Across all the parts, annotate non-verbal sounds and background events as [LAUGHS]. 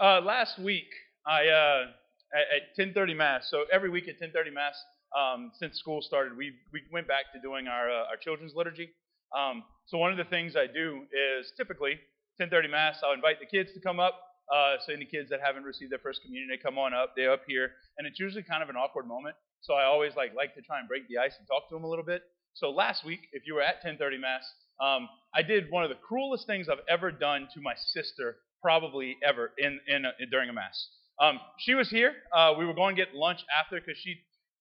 Uh, last week, I uh, at, at 10:30 mass. So every week at 10:30 mass, um, since school started, we we went back to doing our uh, our children's liturgy. Um, so one of the things I do is typically 10:30 mass. I'll invite the kids to come up. Uh, so any kids that haven't received their first communion, they come on up. They're up here, and it's usually kind of an awkward moment. So I always like like to try and break the ice and talk to them a little bit. So last week, if you were at 10:30 mass, um, I did one of the cruelest things I've ever done to my sister probably ever in, in, a, during a mass. Um, she was here. Uh, we were going to get lunch after because she,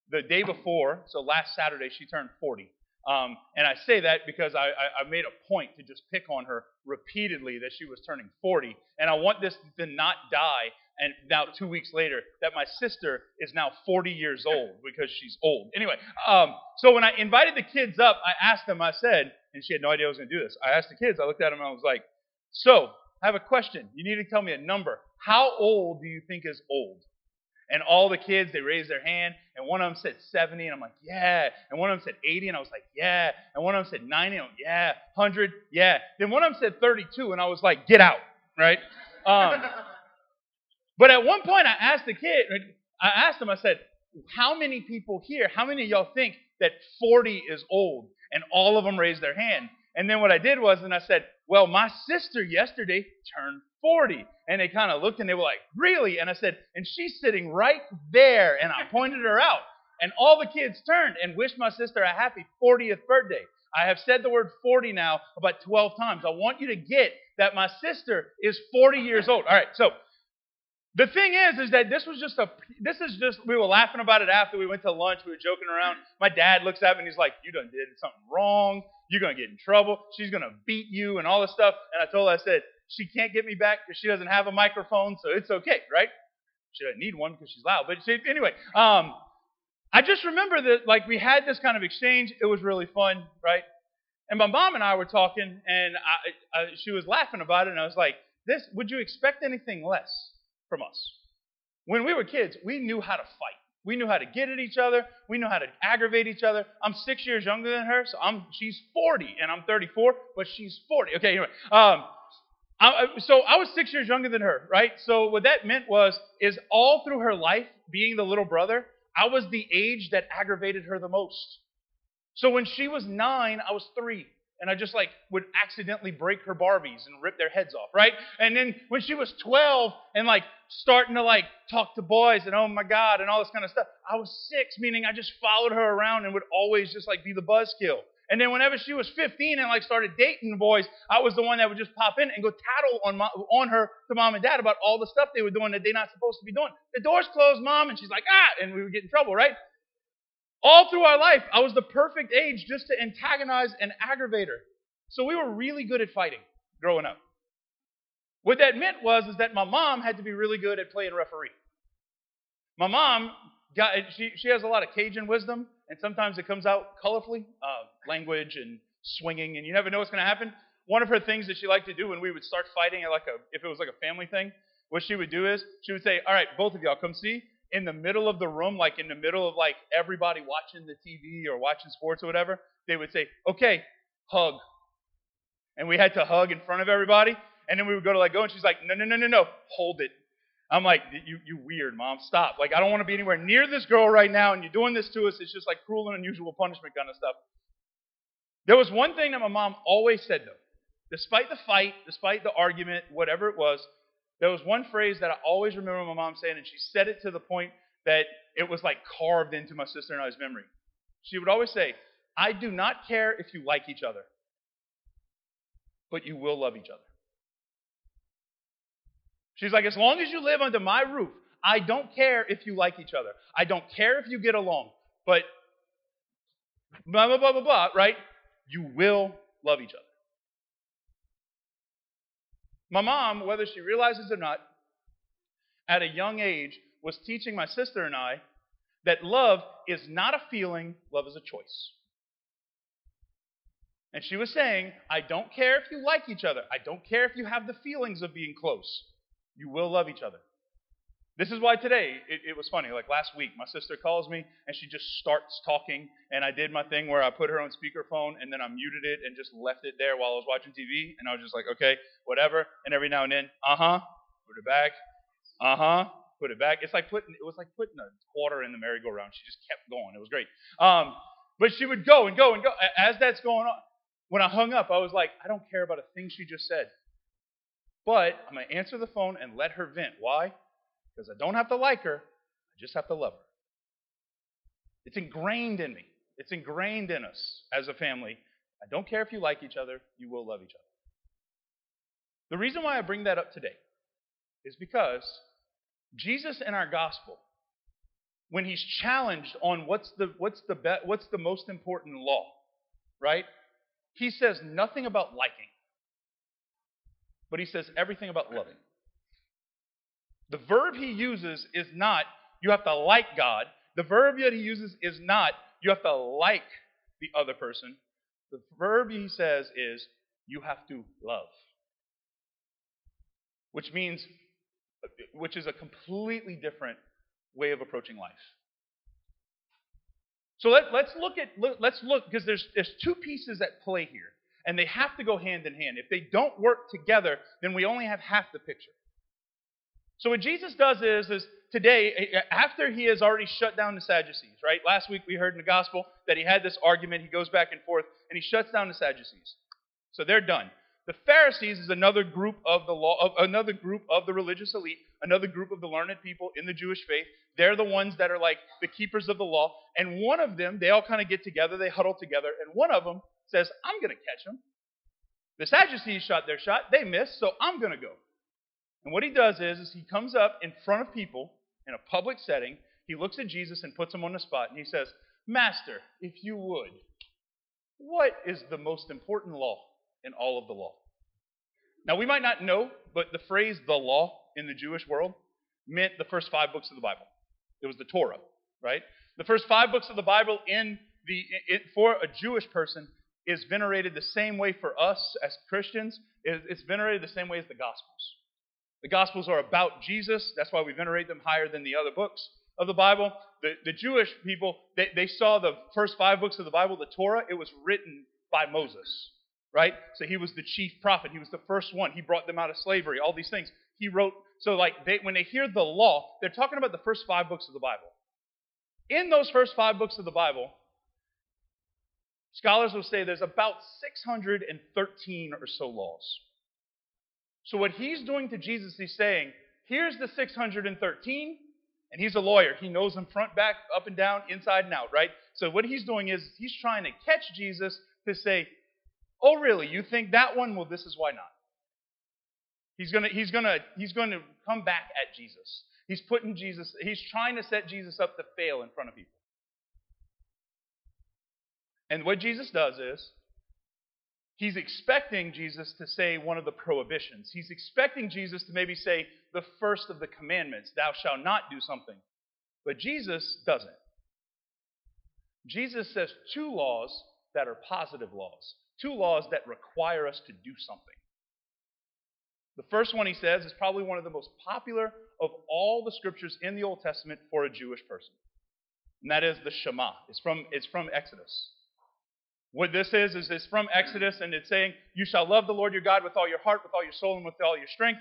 the day before, so last Saturday, she turned 40. Um, and I say that because I, I, I, made a point to just pick on her repeatedly that she was turning 40. And I want this to not die. And now, two weeks later, that my sister is now 40 years old [LAUGHS] because she's old. Anyway, um, so when I invited the kids up, I asked them, I said, and she had no idea I was going to do this. I asked the kids, I looked at them, and I was like, So, I have a question. You need to tell me a number. How old do you think is old? And all the kids, they raised their hand, and one of them said 70, and I'm like, yeah. And one of them said 80, and I was like, yeah. And one of them said 90, and I'm like, yeah. 100, yeah. Then one of them said 32, and I was like, get out, right? Um, [LAUGHS] but at one point, I asked the kid, I asked him, I said, how many people here, how many of y'all think that 40 is old? And all of them raised their hand. And then what I did was, and I said, well, my sister yesterday turned 40. And they kind of looked and they were like, Really? And I said, And she's sitting right there. And I pointed her out. And all the kids turned and wished my sister a happy 40th birthday. I have said the word 40 now about 12 times. I want you to get that my sister is 40 years old. All right, so the thing is, is that this was just a, this is just, we were laughing about it after we went to lunch. We were joking around. My dad looks at me and he's like, You done did something wrong. You're going to get in trouble. She's going to beat you and all this stuff. And I told her, I said, she can't get me back because she doesn't have a microphone, so it's okay, right? She doesn't need one because she's loud. But she, anyway, um, I just remember that like we had this kind of exchange. It was really fun, right? And my mom and I were talking, and I, I, she was laughing about it, and I was like, "This? Would you expect anything less from us?" When we were kids, we knew how to fight. We knew how to get at each other. We knew how to aggravate each other. I'm six years younger than her, so I'm she's 40 and I'm 34, but she's 40. Okay, anyway. Um, I, so I was six years younger than her, right? So what that meant was, is all through her life, being the little brother, I was the age that aggravated her the most. So when she was nine, I was three and I just like would accidentally break her Barbies and rip their heads off, right? And then when she was 12 and like starting to like talk to boys and oh my God and all this kind of stuff, I was six, meaning I just followed her around and would always just like be the buzzkill. And then whenever she was 15 and like started dating boys, I was the one that would just pop in and go tattle on on her to mom and dad about all the stuff they were doing that they're not supposed to be doing. The door's closed, mom, and she's like, ah, and we would get in trouble, right? All through our life, I was the perfect age just to antagonize and aggravate her. So we were really good at fighting growing up. What that meant was is that my mom had to be really good at playing referee. My mom got she she has a lot of Cajun wisdom, and sometimes it comes out colorfully, uh, language and swinging, and you never know what's going to happen. One of her things that she liked to do when we would start fighting, like a if it was like a family thing, what she would do is she would say, "All right, both of y'all come see." In the middle of the room, like in the middle of like everybody watching the TV or watching sports or whatever, they would say, okay, hug. And we had to hug in front of everybody. And then we would go to let go, and she's like, no, no, no, no, no, hold it. I'm like, you, you weird, mom, stop. Like, I don't want to be anywhere near this girl right now, and you're doing this to us. It's just like cruel and unusual punishment kind of stuff. There was one thing that my mom always said, though. Despite the fight, despite the argument, whatever it was, there was one phrase that I always remember my mom saying, and she said it to the point that it was like carved into my sister and I's memory. She would always say, I do not care if you like each other, but you will love each other. She's like, as long as you live under my roof, I don't care if you like each other. I don't care if you get along, but blah, blah, blah, blah, blah, right? You will love each other. My mom, whether she realizes or not, at a young age was teaching my sister and I that love is not a feeling, love is a choice. And she was saying, I don't care if you like each other. I don't care if you have the feelings of being close. You will love each other. This is why today it, it, was funny. Like last week, my sister calls me and she just starts talking, and I did my thing where I put her on speakerphone and then I muted it and just left it there while I was watching TV, and I was just like, okay, whatever. And every now and then, uh huh, put it back, Uh huh. Put it back. It's like putting it was like putting a quarter in the merry-go-round. She just kept going. It was great. Um, but she would go and go and go. As that's going on, when I hung up, I was like, I don't care about a thing she just said. But I'm gonna answer the phone and let her vent. Why? Because I don't have to like her. I just have to love her. It's ingrained in me. It's ingrained in us as a family. I don't care if you like each other, you will love each other. The reason why I bring that up today is because Jesus in our gospel, when he's challenged on what's the what's the be, what's the most important law, right? He says nothing about liking, but he says everything about loving. The verb he uses is not you have to like God. The verb that he uses is not you have to like the other person. The verb he says is you have to love. Which means which is a completely different way of approaching life. So let, us look at let's look because there's there's two pieces at play here, and they have to go hand in hand. If they don't work together, then we only have half the picture. So what Jesus does is is today after he has already shut down the Sadducees, right? Last week we heard in the gospel that he had this argument. He goes back and forth, and he shuts down the Sadducees. So they're done. The Pharisees is another group of the law, of another group of the religious elite, another group of the learned people in the Jewish faith. They're the ones that are like the keepers of the law. And one of them, they all kind of get together, they huddle together, and one of them says, "I'm going to catch them." The Sadducees shot their shot, they missed, so I'm going to go. And what he does is, is he comes up in front of people in a public setting. He looks at Jesus and puts him on the spot, and he says, "Master, if you would, what is the most important law?" in all of the law. Now, we might not know, but the phrase the law in the Jewish world meant the first five books of the Bible. It was the Torah, right? The first five books of the Bible in the for a Jewish person is venerated the same way for us as Christians. It's venerated the same way as the Gospels. The Gospels are about Jesus. That's why we venerate them higher than the other books of the Bible. The, the Jewish people, they, they saw the first five books of the Bible, the Torah, it was written by Moses right? So he was the chief prophet. He was the first one. He brought them out of slavery, all these things. He wrote, so like they, when they hear the law, they're talking about the first five books of the Bible. In those first five books of the Bible, scholars will say there's about 613 or so laws. So what he's doing to Jesus, he's saying, here's the 613, and he's a lawyer. He knows them front, back, up and down, inside and out, right? So what he's doing is he's trying to catch Jesus to say, Oh, really? You think that one? Well, this is why not. He's gonna, he's gonna, he's gonna come back at Jesus. He's putting Jesus, he's trying to set Jesus up to fail in front of people. And what Jesus does is, he's expecting Jesus to say one of the prohibitions. He's expecting Jesus to maybe say the first of the commandments, thou shalt not do something. But Jesus doesn't. Jesus says two laws that are positive laws two laws that require us to do something. The first one he says is probably one of the most popular of all the scriptures in the Old Testament for a Jewish person. And that is the Shema. It's from, it's from Exodus. What this is, is it's from Exodus, and it's saying, You shall love the Lord your God with all your heart, with all your soul, and with all your strength.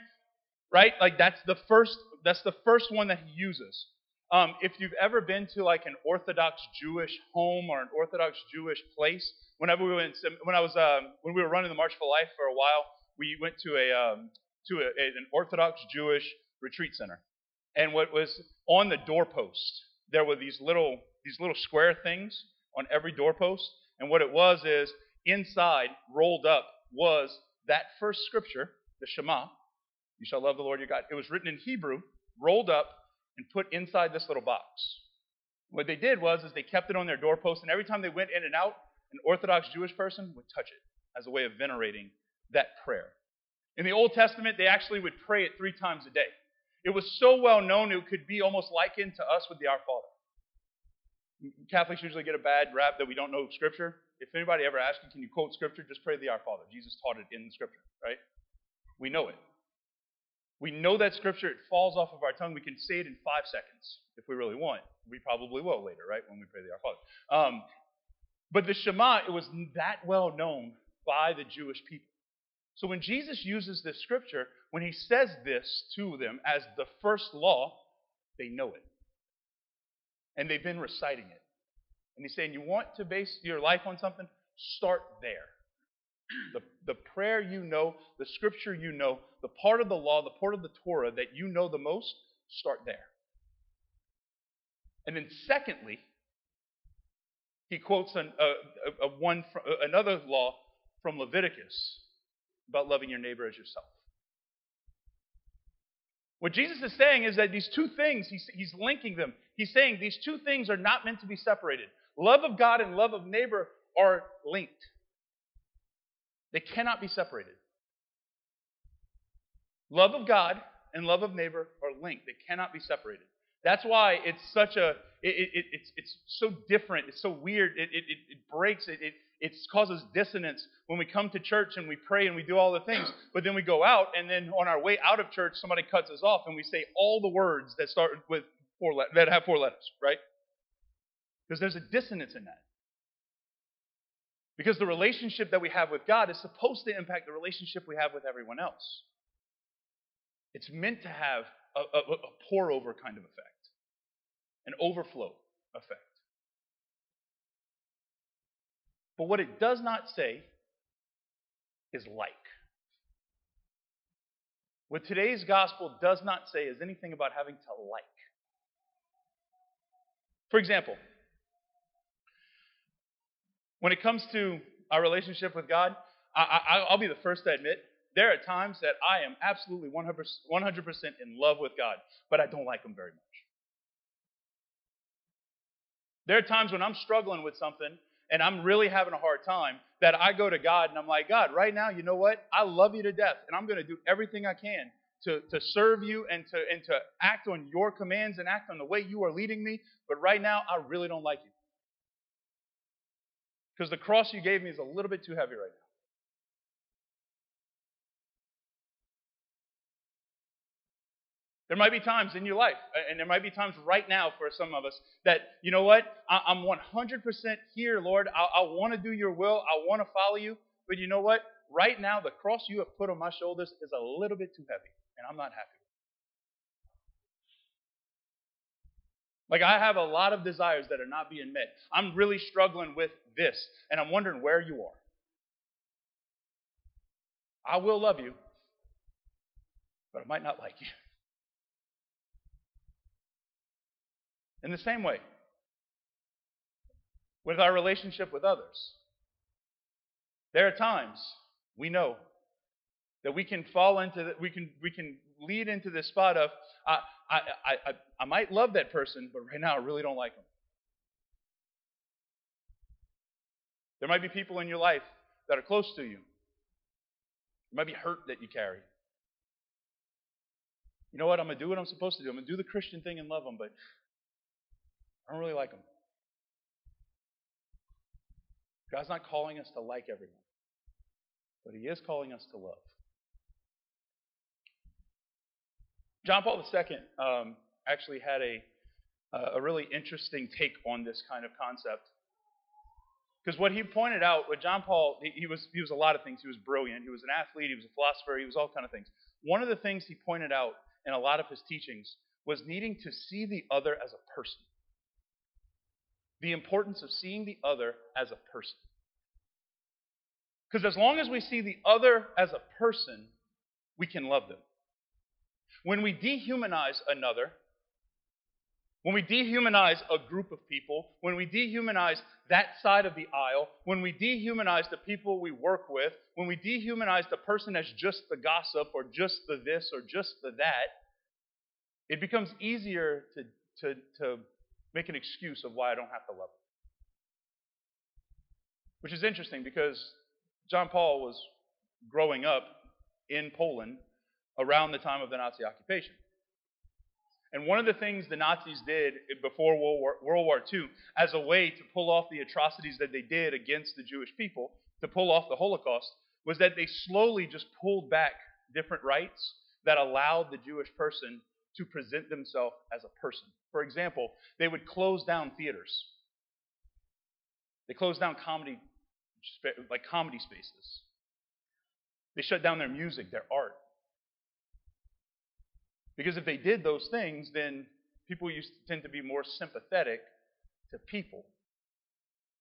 Right? Like that's the first, that's the first one that he uses. Um, if you've ever been to like an Orthodox Jewish home or an Orthodox Jewish place, whenever we went, when I was, um, when we were running the March for Life for a while, we went to a um, to a, an Orthodox Jewish retreat center, and what was on the doorpost, there were these little these little square things on every doorpost, and what it was is inside, rolled up, was that first scripture, the Shema, "You shall love the Lord your God." It was written in Hebrew, rolled up and put inside this little box. What they did was is they kept it on their doorpost, and every time they went in and out, an Orthodox Jewish person would touch it as a way of venerating that prayer. In the Old Testament, they actually would pray it three times a day. It was so well known it could be almost likened to us with the Our Father. Catholics usually get a bad rap that we don't know Scripture. If anybody ever asks you, can you quote Scripture? Just pray the Our Father. Jesus taught it in the Scripture, right? We know it. We know that scripture, it falls off of our tongue. We can say it in five seconds if we really want. We probably will later, right, when we pray the Our Father. Um, but the Shema, it was that well known by the Jewish people. So when Jesus uses this scripture, when he says this to them as the first law, they know it. And they've been reciting it. And he's saying, You want to base your life on something? Start there. The, the prayer you know, the scripture you know, the part of the law, the part of the Torah that you know the most, start there. And then, secondly, he quotes an, a, a, one, another law from Leviticus about loving your neighbor as yourself. What Jesus is saying is that these two things, he's, he's linking them. He's saying these two things are not meant to be separated. Love of God and love of neighbor are linked, they cannot be separated. Love of God and love of neighbor are linked, they cannot be separated. That's why it's such a, it, it, it's, it's so different, it's so weird, it, it, it breaks, it, it, it causes dissonance when we come to church and we pray and we do all the things, but then we go out and then on our way out of church, somebody cuts us off and we say all the words that start with four le- that have four letters, right? Because there's a dissonance in that. Because the relationship that we have with God is supposed to impact the relationship we have with everyone else. It's meant to have a, a, a pour over kind of effect, an overflow effect. But what it does not say is like. What today's gospel does not say is anything about having to like. For example, when it comes to our relationship with God, I, will be the first to admit there are times that I am absolutely 100%, 100% in love with God, but I don't like Him very much. There are times when I'm struggling with something and I'm really having a hard time, that I go to God and I'm like, God, right now, you know what? I love you to death, and I'm going to do everything I can to, to serve you and to, and to act on your commands and act on the way you are leading me. But right now, I really don't like you. Because the cross you gave me is a little bit too heavy right now. There might be times in your life, and there might be times right now for some of us that, you know what, I'm 100% here, Lord. I, I want to do your will. I want to follow you. But you know what? Right now, the cross you have put on my shoulders is a little bit too heavy, and I'm not happy. Like, I have a lot of desires that are not being met. I'm really struggling with this, and I'm wondering where you are. I will love you, but I might not like you. In the same way, with our relationship with others, there are times we know that we can fall into that we can we can lead into this spot of I, I I I might love that person, but right now I really don't like them. There might be people in your life that are close to you. There might be hurt that you carry. You know what? I'm to do what I'm supposed to do. I'm to do the Christian thing and love them, but I don't really like them. God's not calling us to like everyone, but He is calling us to love. John Paul II um, actually had a, a really interesting take on this kind of concept. Because what he pointed out, what John Paul, he, he, was, he was a lot of things. He was brilliant. He was an athlete. He was a philosopher. He was all kind of things. One of the things he pointed out in a lot of his teachings was needing to see the other as a person the importance of seeing the other as a person. Because as long as we see the other as a person, we can love them. When we dehumanize another, when we dehumanize a group of people, when we dehumanize that side of the aisle, when we dehumanize the people we work with, when we dehumanize the person as just the gossip or just the this or just the that, it becomes easier to, to, to make an excuse of why I don't have to love them. Which is interesting because John Paul was growing up in Poland around the time of the Nazi occupation. And one of the things the Nazis did before World War, World War II, as a way to pull off the atrocities that they did against the Jewish people, to pull off the Holocaust, was that they slowly just pulled back different rights that allowed the Jewish person to present themselves as a person. For example, they would close down theaters. They closed down comedy, like comedy spaces. They shut down their music, their art. Because if they did those things, then people used to tend to be more sympathetic to people.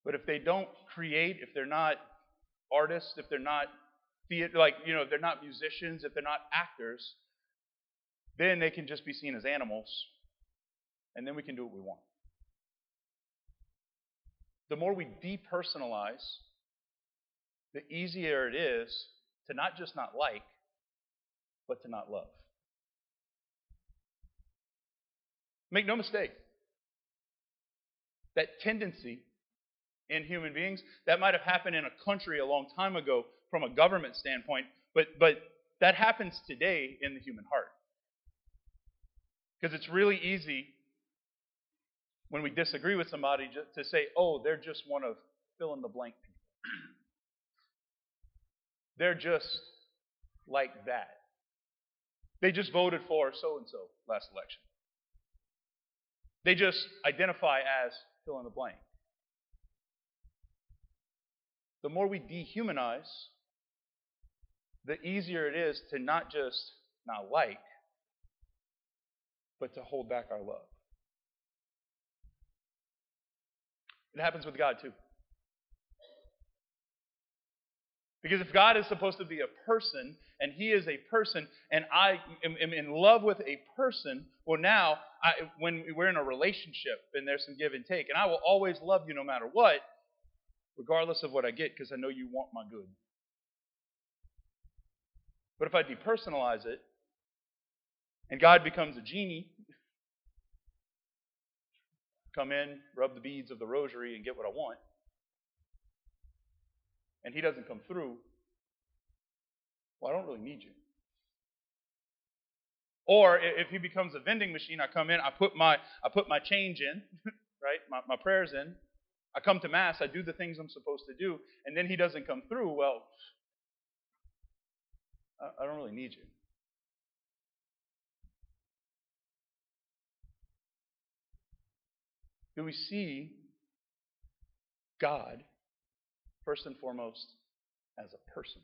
But if they don't create, if they're not artists, if they're not theater, like you know, if they're not musicians, if they're not actors, then they can just be seen as animals, and then we can do what we want. The more we depersonalize, the easier it is to not just not like, but to not love. Make no mistake. That tendency in human beings, that might have happened in a country a long time ago from a government standpoint, but, but that happens today in the human heart. Because it's really easy when we disagree with somebody to say, oh, they're just one of fill in the blank people. [CLEARS THROAT] they're just like that. They just voted for so and so last election. They just identify as fill in the blank. The more we dehumanize, the easier it is to not just not like, but to hold back our love. It happens with God too. Because if God is supposed to be a person, and He is a person, and I am, am in love with a person, well, now, I, when we're in a relationship and there's some give and take, and I will always love you no matter what, regardless of what I get, because I know you want my good. But if I depersonalize it, and God becomes a genie, come in, rub the beads of the rosary, and get what I want, and He doesn't come through, well, I don't really need you. Or if he becomes a vending machine, I come in, I put my I put my change in, [LAUGHS] right? My, my prayers in. I come to mass, I do the things I'm supposed to do, and then he doesn't come through. Well, I, I don't really need you. Do we see God first and foremost as a person?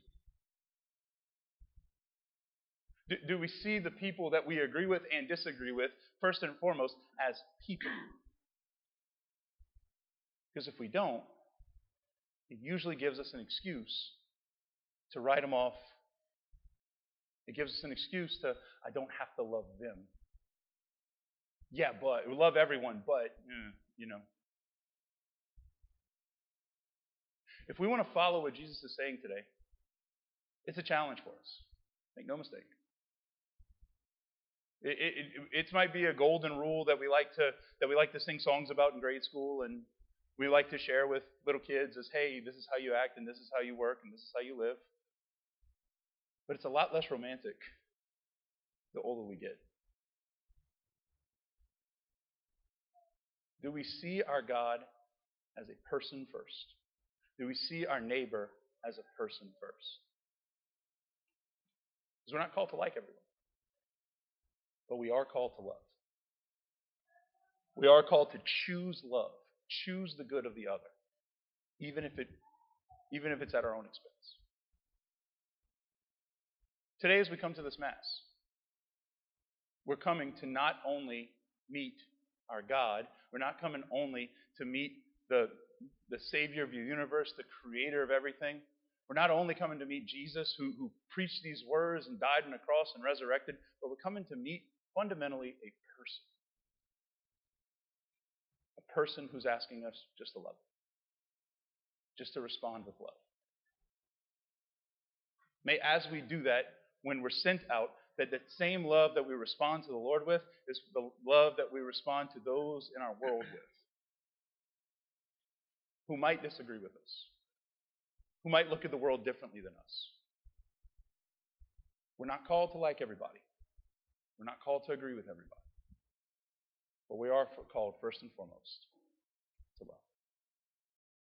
Do, do we see the people that we agree with and disagree with, first and foremost, as people? Because if we don't, it usually gives us an excuse to write them off. It gives us an excuse to, I don't have to love them. Yeah, but we love everyone, but, mm, you know. If we want to follow what Jesus is saying today, it's a challenge for us. Make no mistake. It, it, it, might be a golden rule that we like to that we like to sing songs about in grade school, and we like to share with little kids as, "Hey, this is how you act, and this is how you work, and this is how you live." But it's a lot less romantic the older we get. Do we see our God as a person first? Do we see our neighbor as a person first? Because we're not called to like everyone but we are called to love. We are called to choose love, choose the good of the other, even if it even if it's at our own expense. Today, as we come to this Mass, we're coming to not only meet our God, we're not coming only to meet the, the Savior of the universe, the creator of everything. We're not only coming to meet Jesus, who, who preached these words and died on a cross and resurrected, but we're coming to meet fundamentally a person. A person who's asking us just to love, just to respond with love. May, as we do that, when we're sent out, that the same love that we respond to the Lord with is the love that we respond to those in our world with who might disagree with us, who might look at the world differently than us. We're not called to like everybody. We're not called to agree with everybody. But we are called first and foremost.